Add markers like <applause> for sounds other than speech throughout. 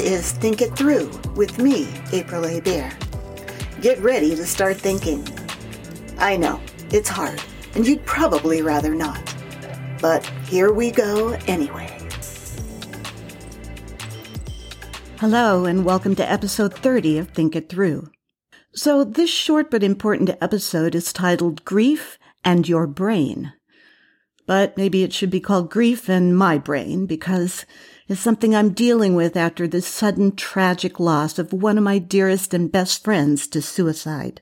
Is Think It Through with me, April A. Bear. Get ready to start thinking. I know, it's hard, and you'd probably rather not. But here we go anyway. Hello, and welcome to episode 30 of Think It Through. So, this short but important episode is titled Grief and Your Brain. But maybe it should be called Grief in My Brain because it's something I'm dealing with after the sudden tragic loss of one of my dearest and best friends to suicide.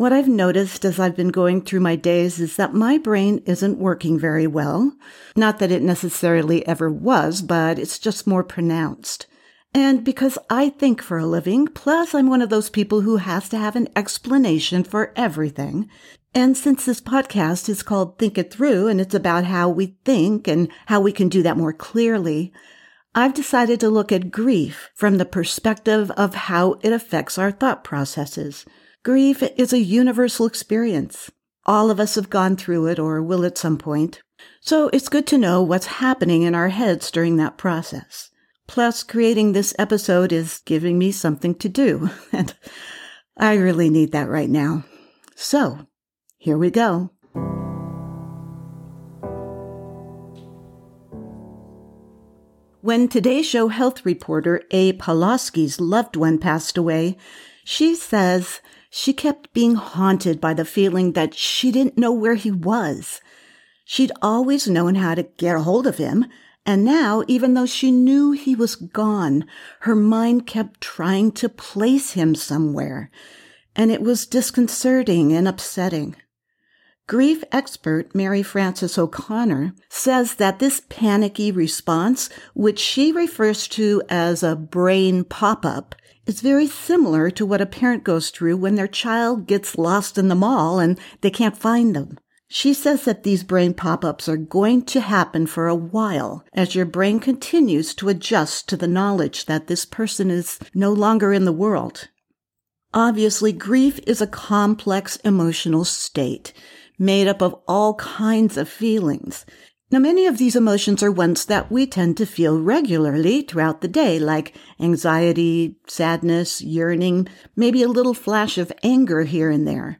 What I've noticed as I've been going through my days is that my brain isn't working very well. Not that it necessarily ever was, but it's just more pronounced. And because I think for a living, plus I'm one of those people who has to have an explanation for everything, and since this podcast is called Think It Through and it's about how we think and how we can do that more clearly, I've decided to look at grief from the perspective of how it affects our thought processes. Grief is a universal experience. All of us have gone through it or will at some point. So it's good to know what's happening in our heads during that process. Plus, creating this episode is giving me something to do, <laughs> and I really need that right now. So, here we go. When Today Show health reporter A. Pawlowski's loved one passed away, she says she kept being haunted by the feeling that she didn't know where he was. She'd always known how to get a hold of him, and now, even though she knew he was gone, her mind kept trying to place him somewhere, and it was disconcerting and upsetting. Grief expert Mary Frances O'Connor says that this panicky response, which she refers to as a brain pop up, is very similar to what a parent goes through when their child gets lost in the mall and they can't find them. She says that these brain pop ups are going to happen for a while as your brain continues to adjust to the knowledge that this person is no longer in the world. Obviously, grief is a complex emotional state made up of all kinds of feelings. Now, many of these emotions are ones that we tend to feel regularly throughout the day, like anxiety, sadness, yearning, maybe a little flash of anger here and there.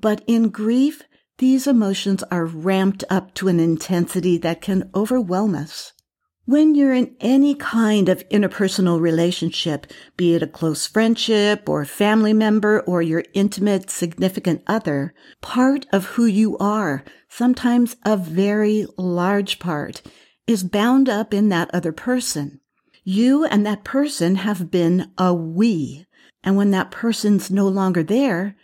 But in grief, these emotions are ramped up to an intensity that can overwhelm us. When you're in any kind of interpersonal relationship, be it a close friendship or family member or your intimate significant other, part of who you are, sometimes a very large part, is bound up in that other person. You and that person have been a we. And when that person's no longer there,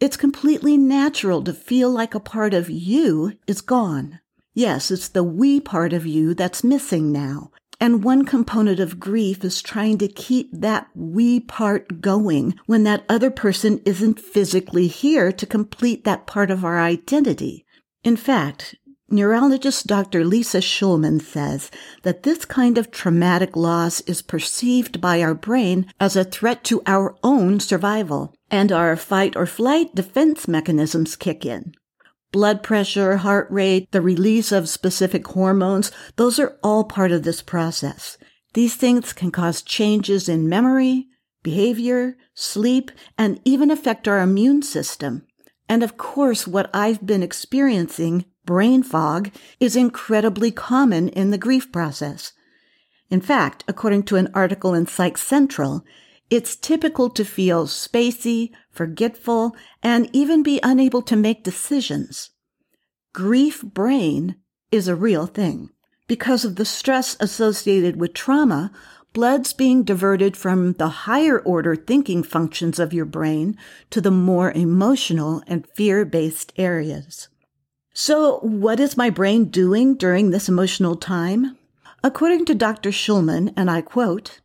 it's completely natural to feel like a part of you is gone. Yes, it's the we part of you that's missing now. And one component of grief is trying to keep that we part going when that other person isn't physically here to complete that part of our identity. In fact, neurologist Dr. Lisa Shulman says that this kind of traumatic loss is perceived by our brain as a threat to our own survival, and our fight or flight defense mechanisms kick in blood pressure, heart rate, the release of specific hormones, those are all part of this process. These things can cause changes in memory, behavior, sleep, and even affect our immune system. And of course, what I've been experiencing, brain fog, is incredibly common in the grief process. In fact, according to an article in Psych Central, it's typical to feel spacey, forgetful, and even be unable to make decisions. Grief brain is a real thing. Because of the stress associated with trauma, blood's being diverted from the higher order thinking functions of your brain to the more emotional and fear based areas. So, what is my brain doing during this emotional time? According to Dr. Shulman, and I quote,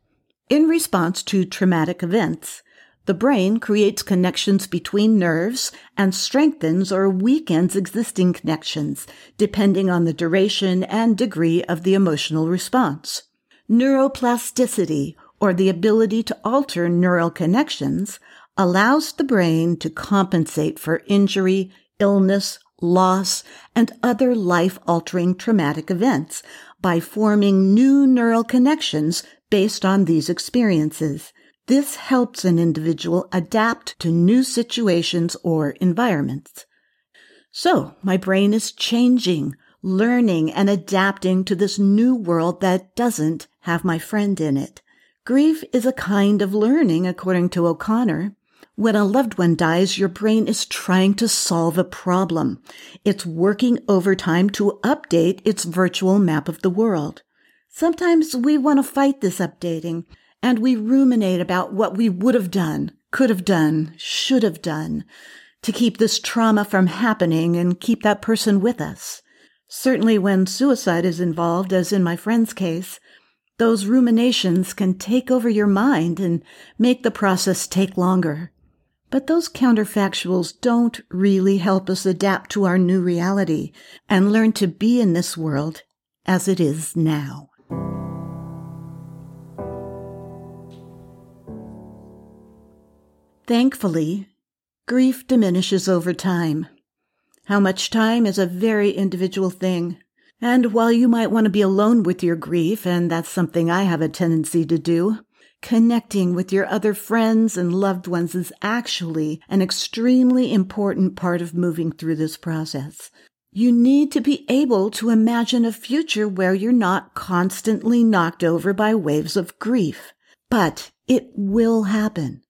in response to traumatic events, the brain creates connections between nerves and strengthens or weakens existing connections, depending on the duration and degree of the emotional response. Neuroplasticity, or the ability to alter neural connections, allows the brain to compensate for injury, illness, loss, and other life altering traumatic events by forming new neural connections based on these experiences. This helps an individual adapt to new situations or environments. So, my brain is changing, learning, and adapting to this new world that doesn't have my friend in it. Grief is a kind of learning, according to O'Connor. When a loved one dies, your brain is trying to solve a problem. It's working overtime to update its virtual map of the world. Sometimes we want to fight this updating and we ruminate about what we would have done, could have done, should have done to keep this trauma from happening and keep that person with us. Certainly when suicide is involved, as in my friend's case, those ruminations can take over your mind and make the process take longer. But those counterfactuals don't really help us adapt to our new reality and learn to be in this world as it is now. Thankfully, grief diminishes over time. How much time is a very individual thing. And while you might want to be alone with your grief, and that's something I have a tendency to do, connecting with your other friends and loved ones is actually an extremely important part of moving through this process. You need to be able to imagine a future where you're not constantly knocked over by waves of grief. But it will happen.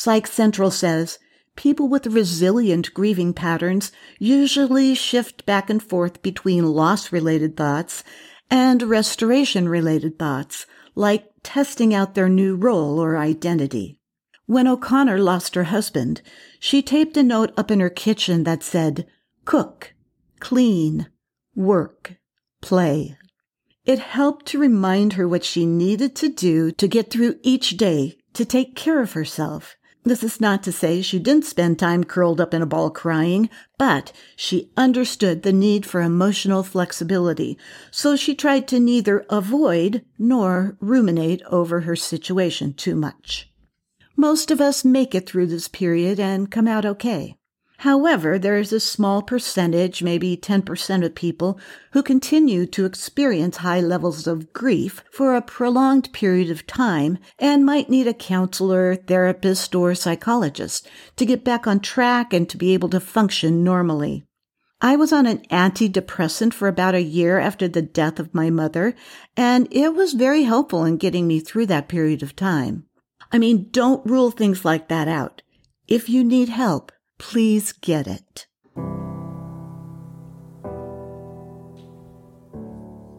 Psych Central says people with resilient grieving patterns usually shift back and forth between loss related thoughts and restoration related thoughts, like testing out their new role or identity. When O'Connor lost her husband, she taped a note up in her kitchen that said, cook, clean, work, play. It helped to remind her what she needed to do to get through each day to take care of herself this is not to say she didn't spend time curled up in a ball crying, but she understood the need for emotional flexibility, so she tried to neither avoid nor ruminate over her situation too much. Most of us make it through this period and come out okay. However, there is a small percentage, maybe 10% of people, who continue to experience high levels of grief for a prolonged period of time and might need a counselor, therapist, or psychologist to get back on track and to be able to function normally. I was on an antidepressant for about a year after the death of my mother, and it was very helpful in getting me through that period of time. I mean, don't rule things like that out. If you need help, Please get it.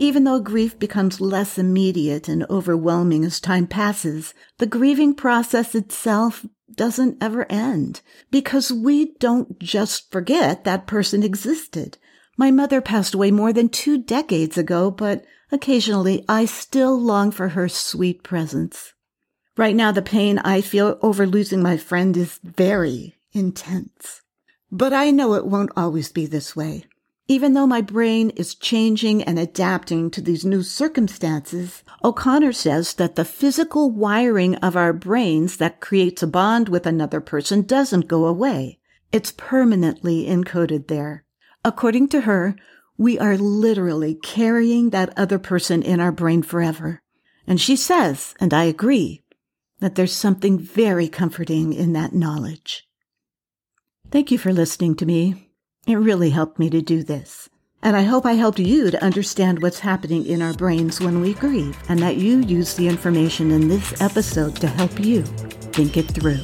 Even though grief becomes less immediate and overwhelming as time passes, the grieving process itself doesn't ever end because we don't just forget that person existed. My mother passed away more than two decades ago, but occasionally I still long for her sweet presence. Right now, the pain I feel over losing my friend is very, intense. But I know it won't always be this way. Even though my brain is changing and adapting to these new circumstances, O'Connor says that the physical wiring of our brains that creates a bond with another person doesn't go away. It's permanently encoded there. According to her, we are literally carrying that other person in our brain forever. And she says, and I agree, that there's something very comforting in that knowledge. Thank you for listening to me. It really helped me to do this. And I hope I helped you to understand what's happening in our brains when we grieve, and that you use the information in this episode to help you think it through.